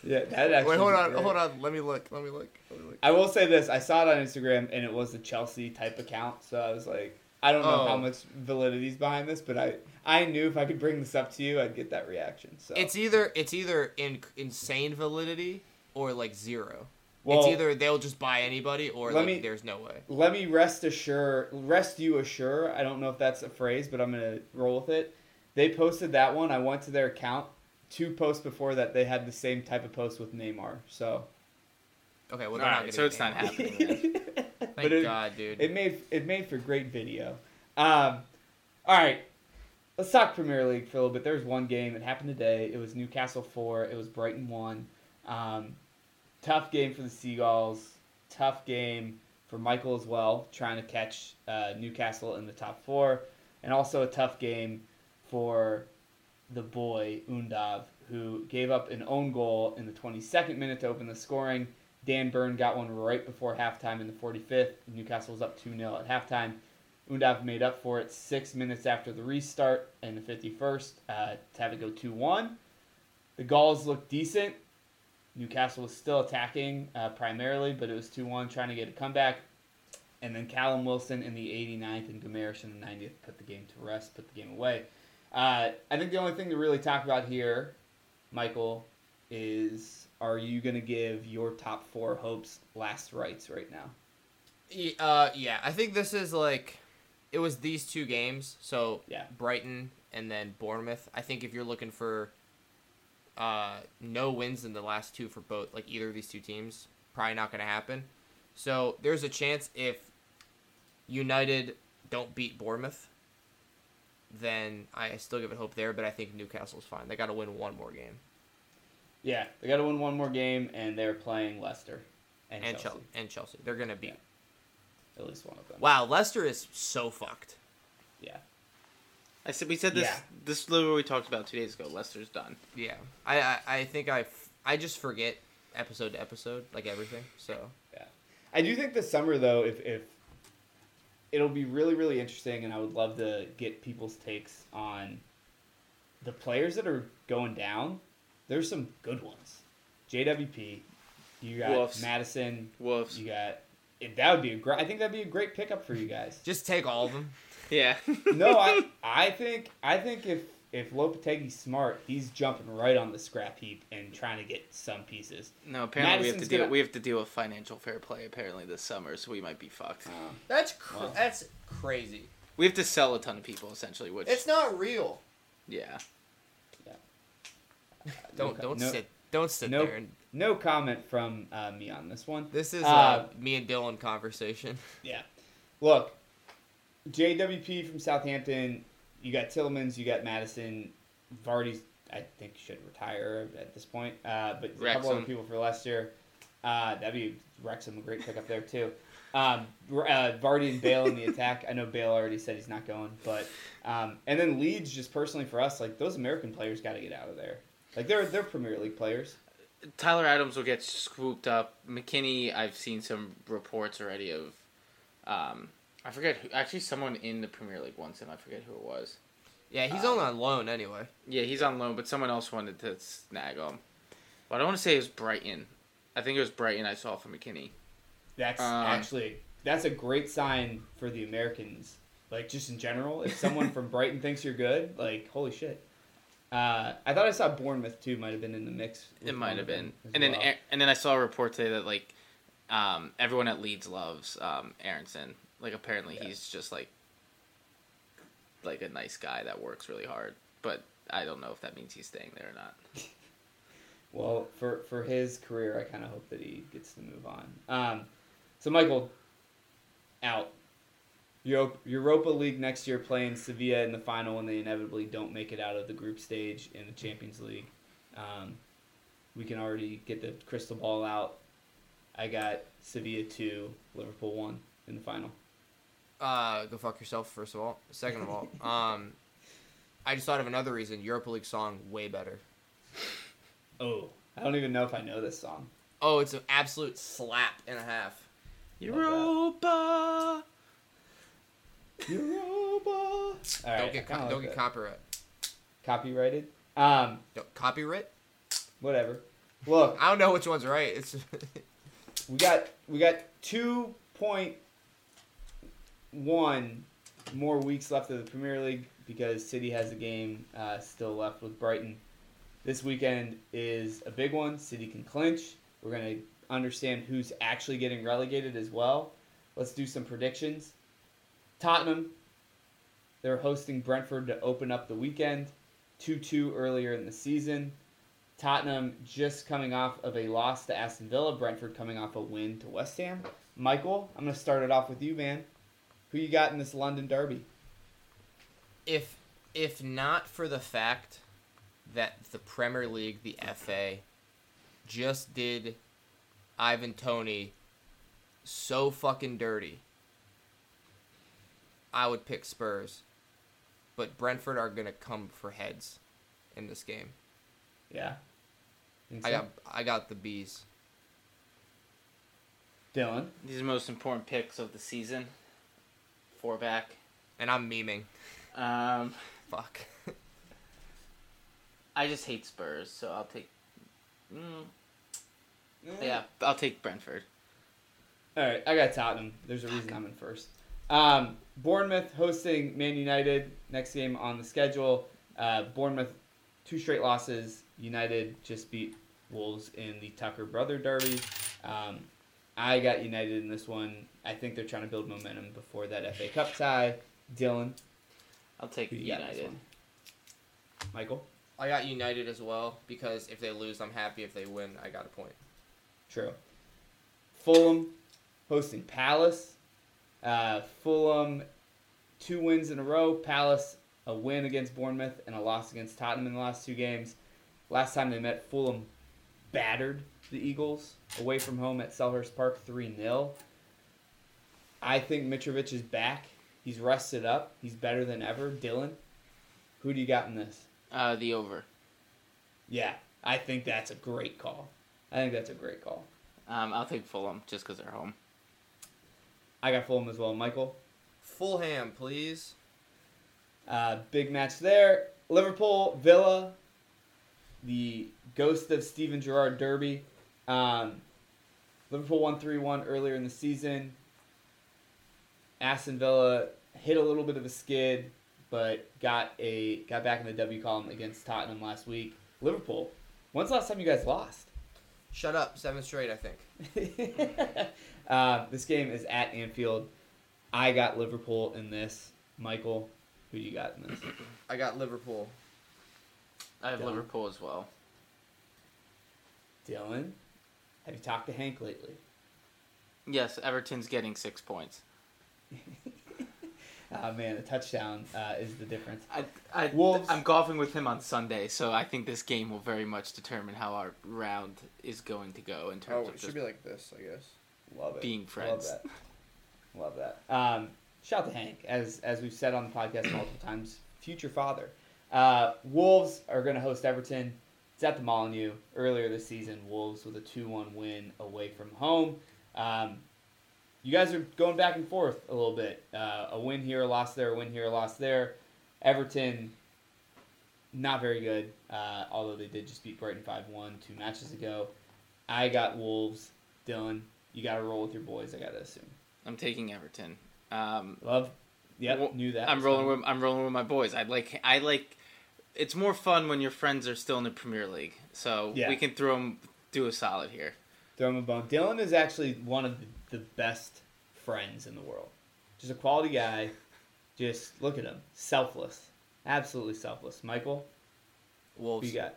Speaker 1: Yeah, that actually.
Speaker 3: Wait, hold on, hold on. Let me look. Let me look. Let me look.
Speaker 1: I will say this: I saw it on Instagram, and it was a Chelsea type account. So I was like, I don't know how
Speaker 3: Oh.
Speaker 1: much validity is behind this, but I I knew if I could bring this up to you, I'd get that reaction. So
Speaker 3: It's either it's either in insane validity or like zero.
Speaker 1: Well-
Speaker 3: it's either they'll just buy anybody or
Speaker 1: Let
Speaker 3: like
Speaker 1: me-
Speaker 3: there's no way.
Speaker 1: let me rest assure rest you assure i don't know if that's a phrase but i'm gonna roll with it they posted that one i went to their account two posts before that they had the same type of post with neymar so
Speaker 3: Okay, well
Speaker 2: All
Speaker 3: they're not
Speaker 2: right,
Speaker 3: gonna
Speaker 2: so
Speaker 3: get
Speaker 2: it's not
Speaker 3: named.
Speaker 2: happening.
Speaker 3: Thank
Speaker 1: But it-
Speaker 3: God, dude.
Speaker 1: it made it made for great video um all right let's talk premier league for a little bit there's one game it happened today it was newcastle 4 it was brighton 1 um, tough game for the seagulls tough game for michael as well trying to catch uh, newcastle in the top four and also a tough game for the boy undav who gave up an own goal in the 22nd minute to open the scoring Dan Burn got one right before halftime in the 45th. Newcastle was up 2 0 at halftime. Undav made up for it six minutes after the restart in the 51st uh, to have it go 2 1. The Gauls looked decent. Newcastle was still attacking uh, primarily, but it was 2 1, trying to get a comeback. And then Callum Wilson in the 89th and Gamarish in the 90th put the game to rest, put the game away. Uh, I think the only thing to really talk about here, Michael, is are you going to give your top four hopes last rites right now?
Speaker 3: Uh, yeah, I think this is like, it was these two games. So
Speaker 1: Yeah.
Speaker 3: Brighton and then Bournemouth. I think if you're looking for, uh, no wins in the last two for both, like either of these two teams, probably not gonna happen. So there's a chance if United don't beat Bournemouth, then I still give it hope there. But I think Newcastle's fine. They got to win one more game.
Speaker 1: Yeah, they got to win one more game, and they're playing Leicester and,
Speaker 3: And
Speaker 1: Chelsea.
Speaker 3: Chelsea. And Chelsea. They're gonna beat.
Speaker 1: At least one of them.
Speaker 3: Wow, Leicester is so fucked.
Speaker 1: Yeah.
Speaker 2: I said we said this.
Speaker 1: Yeah.
Speaker 2: This is literally we talked about two days ago. Leicester's done.
Speaker 3: Yeah, I I, I think I f- I just forget episode to episode like everything. So yeah,
Speaker 1: I do think this summer though, if if it'll be really really interesting, and I would love to get people's takes on the players that are going down. There's some good ones. JWP, you got
Speaker 2: Wolves.
Speaker 1: Maddison,
Speaker 2: Wolves.
Speaker 1: you got. That would be a great. I think that'd be a great pickup for you guys.
Speaker 3: just take all of them.
Speaker 2: Yeah.
Speaker 1: no, I I think I think if if Lopetegui's smart, he's jumping right on the scrap heap and trying to get some pieces.
Speaker 2: No, apparently we have to
Speaker 1: Maddison's
Speaker 2: deal.
Speaker 1: gonna-
Speaker 2: We have to deal with financial fair play apparently this summer, so we might be fucked.
Speaker 1: Um,
Speaker 3: That's cr-
Speaker 1: Wow.
Speaker 3: that's crazy.
Speaker 2: We have to sell a ton of people essentially, which
Speaker 3: It's not real.
Speaker 2: yeah. yeah.
Speaker 3: Don't
Speaker 1: no,
Speaker 3: don't
Speaker 1: no,
Speaker 3: sit don't sit
Speaker 1: no-
Speaker 3: there. And,
Speaker 1: No comment from uh, me on this one.
Speaker 3: this is
Speaker 1: Uh,
Speaker 3: uh, me and Dylan conversation.
Speaker 1: Yeah. Look, JWP from Southampton. You got Tielemans. You got Maddison. Vardy's. I think should retire at this point. Uh, but a couple other people for Leicester. Uh, that'd be Wrexham a great pickup there too. Um, uh, Vardy and Bale in the attack. I know Bale already said he's not going, but um, and then Leeds just personally for us, like those American players got to get out of there. Like they're they're Premier League players.
Speaker 2: Tyler Adams will get swooped up. McKennie, I've seen some reports already of. Um, I forget who. Actually, someone in the Premier League wants him. I forget who it was.
Speaker 3: Yeah, he's only on loan anyway.
Speaker 2: Yeah, he's on loan, but someone else wanted to snag him. But I don't want to say it was Brighton. I think it was Brighton I saw for McKennie.
Speaker 1: That's
Speaker 2: Um,
Speaker 1: actually that's a great sign for the Americans. Like just in general, if someone from Brighton thinks you're good, like holy shit. Uh, I thought I saw Bournemouth too. Might have been in the mix.
Speaker 2: It might have been. And then
Speaker 1: well.
Speaker 2: A- and then I saw a report today that like um, everyone at Leeds loves um, Aaronson. Like apparently
Speaker 1: Yeah.
Speaker 2: he's just like like a nice guy that works really hard. But I don't know if that means he's staying there or not.
Speaker 1: well, for for his career, I kind of hope that he gets to move on. Um, so Michael, out. Europa, Europa League next year playing Sevilla in the final when they inevitably don't make it out of the group stage in the Champions League. Um, we can already get the crystal ball out. I got Sevilla two, Liverpool one in the final.
Speaker 3: Uh, go fuck yourself. First of all. Second of all, um, I just thought of another reason. Europa League song way better.
Speaker 1: Oh, I don't even know if I know this song.
Speaker 3: Oh, it's an absolute slap and a half.
Speaker 2: Europa.
Speaker 1: Europa. All right,
Speaker 3: don't get
Speaker 1: I kinda
Speaker 3: co- don't get
Speaker 1: that.
Speaker 3: copyright.
Speaker 1: copyrighted. Um,
Speaker 3: Don't, copyright?
Speaker 1: whatever. Look,
Speaker 3: I don't know which one's right. It's
Speaker 1: we got we got two point one more weeks left of the Premier League because City has a game uh, still left with Brighton. This weekend is a big one. City can clinch. We're going to understand who's actually getting relegated as well. Let's do some predictions. Tottenham, they're hosting Brentford to open up the weekend. 2 2 earlier in the season. Tottenham just coming off of a loss to Aston Villa. Brentford coming off a win to West Ham. Michael, I'm going to start it off with you, man. Who you got in this London derby?
Speaker 3: If if not for the fact that the Premier League, the FA, just did Ivan Toney so fucking dirty, I would pick Spurs. But Brentford are gonna come for heads in this game.
Speaker 1: Yeah.
Speaker 3: I got I got the bees.
Speaker 1: Dylan.
Speaker 2: These are the most important picks of the season. Four back.
Speaker 3: And I'm memeing.
Speaker 2: Um,
Speaker 3: Fuck.
Speaker 2: I just hate Spurs, so I'll take. Mm, yeah, I'll take Brentford.
Speaker 1: All right, I got Tottenham. There's a reason I'm in first. Um, Bournemouth hosting Man United. Next game on the schedule. Uh, Bournemouth, two straight losses. United just beat Wolves in the Tucker Brother Derby. Um, I got United in this one. I think they're trying to build momentum before that FA Cup tie. Dylan,
Speaker 2: I'll take
Speaker 1: who you got in this
Speaker 2: United.
Speaker 1: one? Michael,
Speaker 3: I got United as well because if they lose, I'm happy. If they win, I got a point.
Speaker 1: true. Fulham hosting Palace. Uh, Fulham, two wins in a row. Palace, a win against Bournemouth and a loss against Tottenham in the last two games. Last time they met, Fulham battered the Eagles away from home at Selhurst Park 3 0. I think Mitrovic is back. He's rested up. He's better than ever. Dylan, who do you got in this?
Speaker 2: Uh, the over.
Speaker 1: Yeah, I think that's a great call. I think that's a great call.
Speaker 2: Um, I'll take Fulham just because they're home.
Speaker 1: I got Fulham as well. Michael,
Speaker 3: Fulham, please.
Speaker 1: Uh, big match there. Liverpool, Villa, the ghost of Steven Gerrard derby. Um, Liverpool won 3 1 earlier in the season. Aston Villa hit a little bit of a skid, but got a got back in the W column against Tottenham last week. Liverpool, when's the last time you guys lost?
Speaker 3: Shut up. Seven straight, I think.
Speaker 1: uh, this game is at Anfield. I got Liverpool in this. Michael, who do you got in this?
Speaker 3: I got Liverpool.
Speaker 2: I have
Speaker 1: Dylan.
Speaker 2: Liverpool as well.
Speaker 1: Dylan, have you talked to Hank lately?
Speaker 2: Yes, Everton's getting six points.
Speaker 1: Ah man, a touchdown uh, is the difference.
Speaker 2: I, I,
Speaker 1: Wolves.
Speaker 2: I'm golfing with him on Sunday, so I think this game will very much determine how our round is going to go in terms
Speaker 3: Oh,
Speaker 2: of
Speaker 3: it should be like this, I guess.
Speaker 1: Love it.
Speaker 2: being friends.
Speaker 1: Love that. Love that. Um, shout out to Hank, as as we've said on the podcast multiple times, future father. Uh, Wolves are going to host Everton. At the Molyneux. Earlier this season, Wolves with a two-one win away from home. Um, you guys are going back and forth a little bit. Uh, a win here, a loss there, a win here, a loss there. Everton, not very good, uh, although they did just beat Brighton 5 1 two matches ago. I got Wolves. Dylan, you got to roll with your boys, I got to assume.
Speaker 2: I'm taking Everton. Um,
Speaker 1: Love. Yep,
Speaker 2: Well,
Speaker 1: knew that.
Speaker 2: I'm rolling with I'm rolling with my boys. I like I like. It's more fun when your friends are still in the Premier League, so
Speaker 1: Yeah.
Speaker 2: we can throw them do a solid here.
Speaker 1: Throw him a bone. Dylan is actually one of the, the best friends in the world. Just a quality guy. Just look at him. Selfless. Absolutely selfless. Michael, who
Speaker 3: Wolves.
Speaker 1: you got?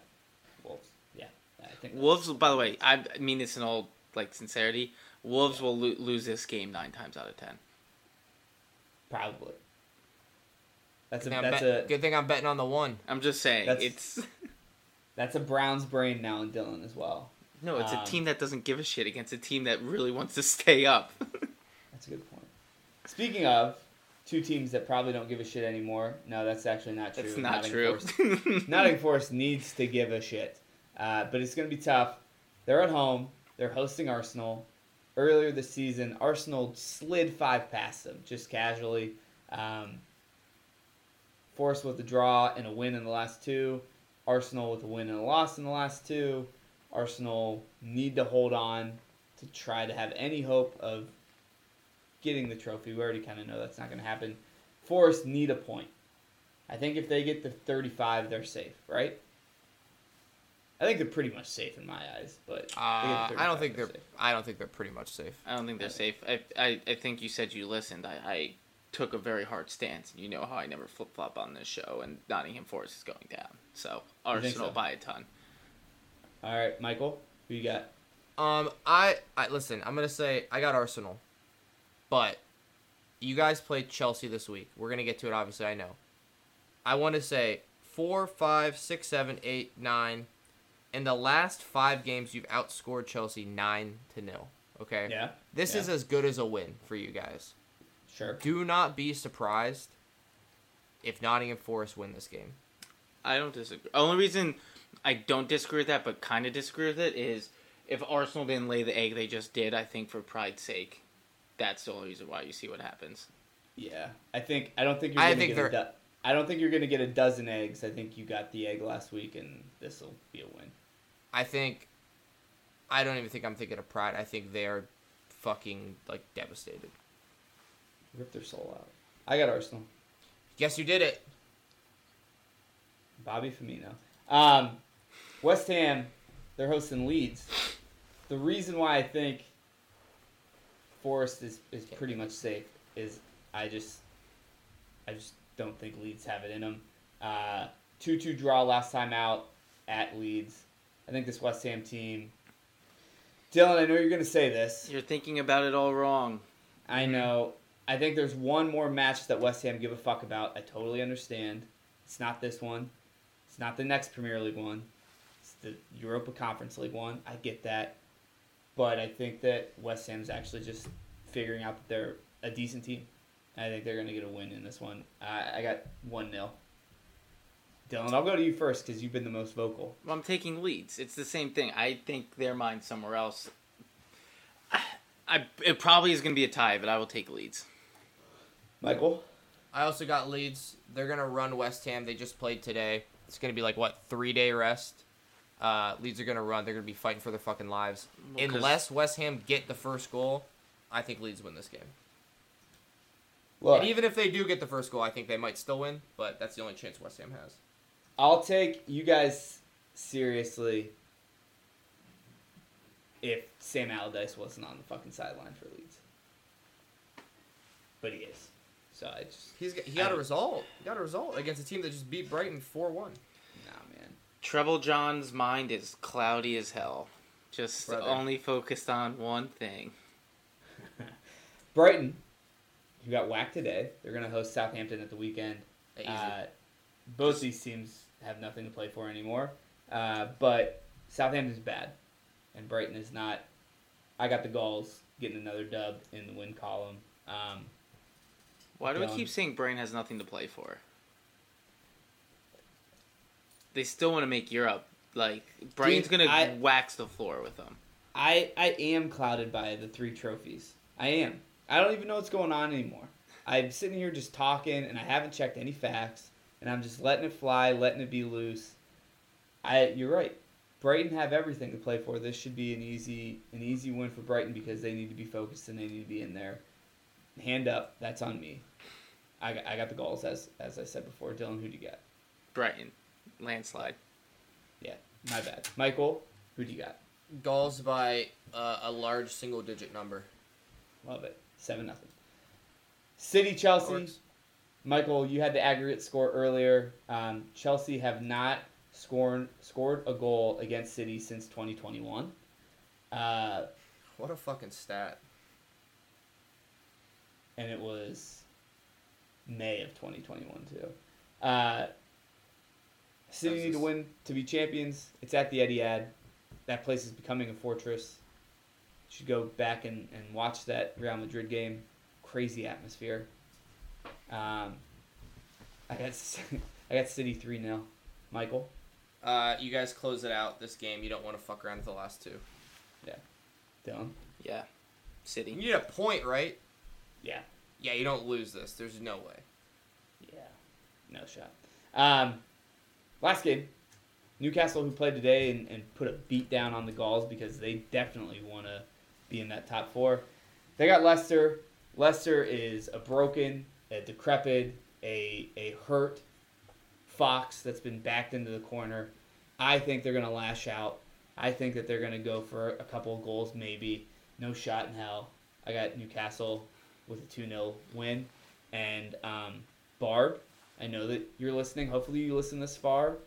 Speaker 1: Wolves. Yeah, I think.
Speaker 2: Wolves. By the way, I mean this in all like sincerity. Wolves will lo- lose this game nine times out of ten.
Speaker 1: Probably. That's a
Speaker 3: Good thing, I'm
Speaker 1: that's
Speaker 3: bet-
Speaker 1: a
Speaker 3: good thing I'm betting on the one.
Speaker 2: I'm just saying
Speaker 1: That's-
Speaker 2: it's
Speaker 1: that's a Browns brain now in Dylan as well.
Speaker 2: no, it's
Speaker 1: Um,
Speaker 2: a team that doesn't give a shit against a team that really wants to stay up.
Speaker 1: That's a good point. Speaking of two teams that probably don't give a shit anymore. No, that's actually not true.
Speaker 2: That's not
Speaker 1: Nottingham
Speaker 2: true.
Speaker 1: Forest- Nottingham Forest needs to give a shit, uh, but it's going to be tough. They're at home. They're hosting Arsenal. Earlier this season, Arsenal slid five past them just casually. Um, Forest with a draw and a win in the last two. Arsenal with a win and a loss in the last two. Arsenal need to hold on to try to have any hope of getting the trophy. We already kind of know that's not going to happen. Forest need a point. I think if they get the 35, they're safe, right? I think they're pretty much safe in my eyes, but if they get to
Speaker 3: Uh, I don't think they're.
Speaker 1: safe.
Speaker 3: I don't think they're pretty much safe.
Speaker 2: I don't think they're safe. I, I, I think you said you listened. I, I took a very hard stance. And you know how I never flip flop on this show, and Nottingham Forest is going down. So Arsenal
Speaker 1: so?
Speaker 2: by a ton.
Speaker 1: All right, Michael, who you got?
Speaker 3: Um, I, I listen. I'm gonna say I got Arsenal, but you guys played Chelsea this week. We're gonna get to it. Obviously, I know. I want to say four, five, six, seven, eight, nine. In the last five games, you've outscored Chelsea nine to nil. Okay.
Speaker 1: Yeah.
Speaker 3: This
Speaker 1: Yeah.
Speaker 3: is as good as a win for you guys.
Speaker 1: Sure.
Speaker 3: Do not be surprised if Nottingham Forest win this game.
Speaker 2: I don't disagree. Only reason I don't disagree with that, but kind of disagree with it, is if Arsenal didn't lay the egg they just did. I think for pride's sake, that's the only reason why you see what happens.
Speaker 1: Yeah, I think I don't think you're
Speaker 3: I
Speaker 1: gonna
Speaker 3: think
Speaker 1: get a
Speaker 3: they're-
Speaker 1: do- I don't think you're gonna get a dozen eggs. I think you got the egg last week, and this will be a win.
Speaker 3: I think. I don't even think I'm thinking of pride. I think they are fucking like devastated.
Speaker 1: Rip their soul out. I got Arsenal.
Speaker 3: Guess you did it.
Speaker 1: Bobby Firmino. Um, West Ham, they're hosting Leeds. The reason why I think Forest is, is pretty much safe is I just I just don't think Leeds have it in them. Uh, two two draw last time out at Leeds. I think this West Ham team. Dylan, I know you're going to say this.
Speaker 2: You're thinking about it all wrong.
Speaker 1: I know. I think there's one more match that West Ham give a fuck about. I totally understand. It's not this one. It's not the next Premier League one. It's the Europa Conference League one. I get that. But I think that West Ham's actually just figuring out that they're a decent team. I think they're going to get a win in this one. I I got 1 0. Dylan, I'll go to you first because you've been the most vocal.
Speaker 2: I'm taking Leeds. It's the same thing. I think their mind's somewhere else. I, it probably is going to be a tie, but I will take Leeds.
Speaker 1: Michael?
Speaker 3: I also got Leeds. They're gonna run West Ham. They just played today. It's gonna be like what three day rest. Uh, Leeds are gonna run. They're gonna be fighting for their fucking lives.
Speaker 2: Well, 'cause-
Speaker 3: Unless West Ham get the first goal, I think Leeds win this game.
Speaker 1: Look,
Speaker 3: And even if they do get the first goal, I think they might still win. But that's the only chance West Ham has.
Speaker 1: I'll take you guys seriously if Sam Allardyce wasn't on the fucking sideline for Leeds. But he is. So I just
Speaker 3: He's got, he got a result. He got a result against a team that just beat Brighton four one.
Speaker 1: nah man.
Speaker 2: Treble John's mind is cloudy as hell. Just
Speaker 3: Brother.
Speaker 2: only focused on one thing.
Speaker 1: Brighton, who got whacked today, they're gonna host Southampton at the weekend.
Speaker 3: Easy.
Speaker 1: Uh, both these teams have nothing to play for anymore. Uh, but Southampton's bad, and Brighton is not. I got the Gulls getting another dub in the win column. Um,
Speaker 2: Why do we keep saying Brain has nothing to play for? They still want to make Europe. Like Brain's
Speaker 1: Dude,
Speaker 2: gonna
Speaker 1: I-
Speaker 2: wax the floor with them.
Speaker 1: I I am clouded by the three trophies. I am. I don't even know what's going on anymore. I'm sitting here just talking, and I haven't checked any facts, and I'm just letting it fly, letting it be loose. I you're right. Brighton have everything to play for. This should be an easy an easy win for Brighton because they need to be focused and they need to be in there. Hand up, that's on me. I got, I got the goals as as I said before. Dylan, who do you got?
Speaker 2: Brighton, landslide.
Speaker 1: Yeah, my bad. Michael, who do you got?
Speaker 3: Goals by uh, a large single digit number.
Speaker 1: Love it. Seven nothing. City Chelsea.
Speaker 3: Works.
Speaker 1: Michael, you had the aggregate score earlier. Um, Chelsea have not scored scored a goal against City since 2021. Uh,
Speaker 3: What a fucking stat.
Speaker 1: And it was May of 2021 too. Uh, City
Speaker 3: How's
Speaker 1: need to win to be champions. It's at the Etihad. That place is becoming a fortress. You should go back and, and watch that Real Madrid game. Crazy atmosphere. Um, I got I got City three 0 Michael.
Speaker 3: Uh, you guys close it out this game. You don't want to fuck around with the last two. Yeah.
Speaker 1: Dylan.
Speaker 2: Yeah, City.
Speaker 3: You need a point, right?
Speaker 1: Yeah.
Speaker 3: Yeah, you don't lose this. There's no way.
Speaker 1: Yeah, no shot. Um, last game, Newcastle, who played today and, and put a beat down on the Gulls because they definitely want to be in that top four. They got Leicester. Leicester is a broken, a decrepit, a a hurt Fox that's been backed into the corner. I think they're going to lash out. I think that they're going to go for a couple of goals, maybe. No shot in hell. I got Newcastle with a 2 0 win. And um, Barb, I know that you're listening. Hopefully, you listen this far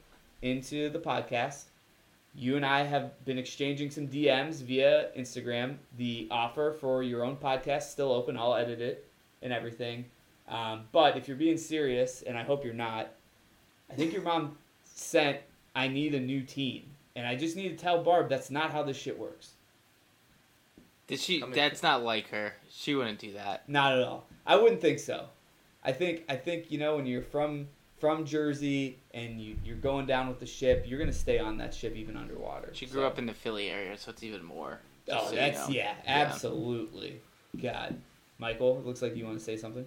Speaker 1: into the podcast. You and I have been exchanging some DMs via Instagram. The offer for your own podcast is still open. I'll edit it and everything. Um, but if you're being serious, and I hope you're not, I think your mom sent, I need a new team. And I just need to tell Barb that's not how this shit works.
Speaker 2: Did she?
Speaker 3: I mean-
Speaker 2: that's not like her. She wouldn't do that.
Speaker 1: Not at all. I wouldn't think so. I think I think you know when you're from from Jersey and you you're going down with the ship, you're gonna stay on that ship even underwater.
Speaker 2: She grew up in the Philly area, so it's even more.
Speaker 1: Oh,
Speaker 2: so you
Speaker 1: that's
Speaker 2: know.
Speaker 1: yeah, absolutely. God, Michael, it looks like you want to say something.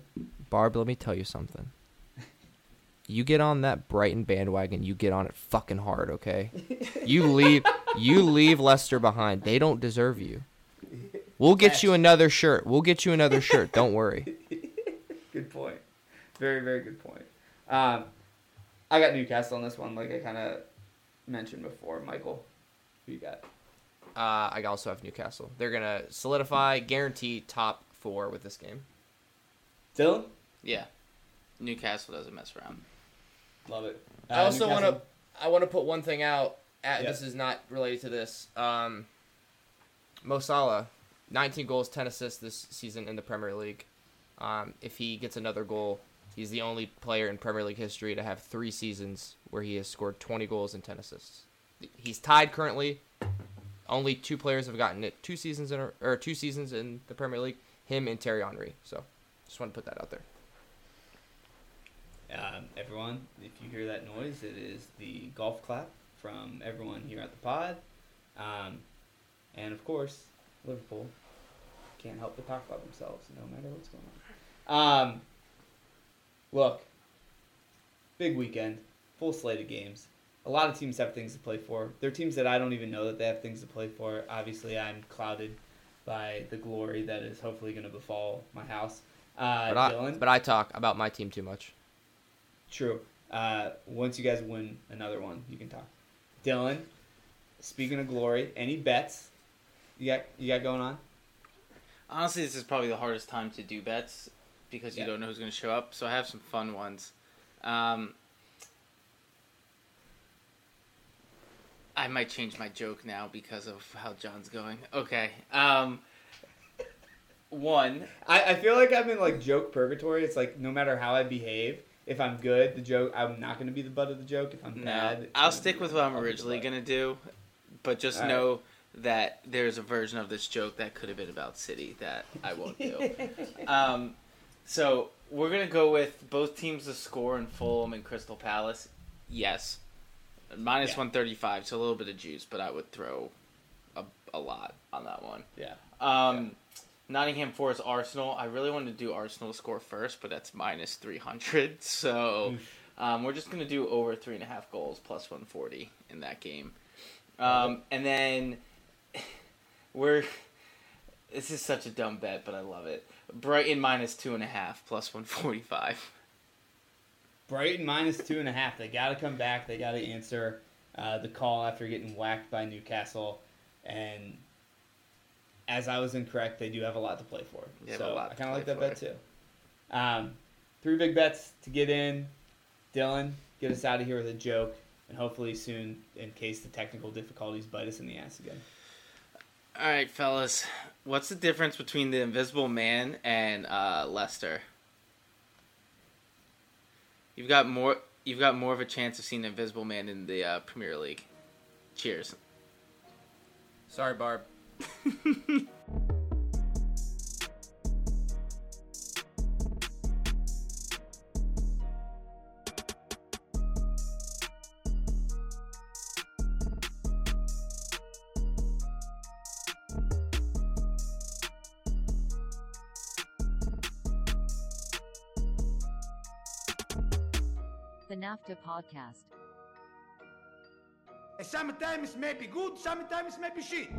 Speaker 3: Barb, let me tell you something. You get on that Brighton bandwagon, you get on it fucking hard, okay? You leave you leave Leicester behind. They don't deserve you. We'll get you another shirt. We'll get you another shirt. Don't worry.
Speaker 1: Good point. Very very good point. Um, I got Newcastle on this one, like I kind of mentioned before. Michael, who you got?
Speaker 3: Uh, I also have Newcastle. They're gonna solidify, guarantee top four with this game.
Speaker 1: Dylan,
Speaker 2: Yeah. Newcastle doesn't mess around.
Speaker 1: love it.
Speaker 3: I
Speaker 1: Uh,
Speaker 3: also want to
Speaker 1: Newcastle-
Speaker 3: I want to put one thing out. At,
Speaker 1: Yeah.
Speaker 3: This is not related to this. Um, Mo Salah, 19 goals, 10 assists this season in the Premier League. Um, if he gets another goal, he's the only player in Premier League history to have three seasons where he has scored 20 goals and 10 assists. He's tied currently. Only two players have gotten it two seasons in a, or two seasons in the Premier League. Him and Thierry Henry. So, just want to put that out there.
Speaker 1: Um, everyone, if you hear that noise, it is the golf clap from everyone here at the pod. Um, and of course, Liverpool can't help but talk about themselves no matter what's going on. Um, look, big weekend, full slate of games. A lot of teams have things to play for. There are teams that I don't even know that they have things to play for. Obviously, I'm clouded by the glory that is hopefully going to befall my house. Uh,
Speaker 3: But I,
Speaker 1: Dylan?
Speaker 3: but I talk about my team too much.
Speaker 1: True. Uh, once you guys win another one, you can talk. Dylan, speaking of glory, any bets you got you got going on?
Speaker 2: Honestly, this is probably the hardest time to do bets because you
Speaker 1: Yeah.
Speaker 2: don't know who's going to show up. So I have some fun ones. Um, I might change my joke now because of how John's going. Okay. Um, one,
Speaker 1: I, I feel like I'm in like joke purgatory. It's like no matter how I behave, if I'm good, the joke I'm not going to be the butt of the joke. If I'm
Speaker 2: no,
Speaker 1: bad,
Speaker 2: I'll stick with what I'm
Speaker 1: I'll
Speaker 2: originally going to do, but just
Speaker 1: right.
Speaker 2: know that there's a version of this joke that could have been about City that I won't do. Um, so we're gonna go with both teams to score in Fulham and Crystal Palace. Yes, minus
Speaker 1: Yeah.
Speaker 2: one thirty five, so a little bit of juice, but I would throw a, a lot on that one.
Speaker 1: Yeah.
Speaker 2: Um, Nottingham Forest Arsenal. I really wanted to do Arsenal to score first, but that's minus three hundred. So um, we're just gonna do over three and a half goals plus one forty in that game. Um, and then we're this is such a dumb bet, but I love it. Brighton minus two and a half plus one forty five.
Speaker 1: Brighton minus two and a half. They got to come back. They got to answer uh, the call after getting whacked by Newcastle. And as I was incorrect, they do have a lot to play for. So I kind of like that bet too. Um, three big bets to get in. Dylan, get us out of here with a joke, and hopefully soon, in case the technical difficulties bite us in the ass again.
Speaker 2: All right, fellas, what's the difference between the Invisible Man and uh, Leicester? You've got more. You've got more of a chance of seeing the Invisible Man in the uh, Premier League. Cheers.
Speaker 3: Sorry, Barb.
Speaker 4: NAFTA podcast.
Speaker 5: Sometimes maybe good, sometimes maybe shit.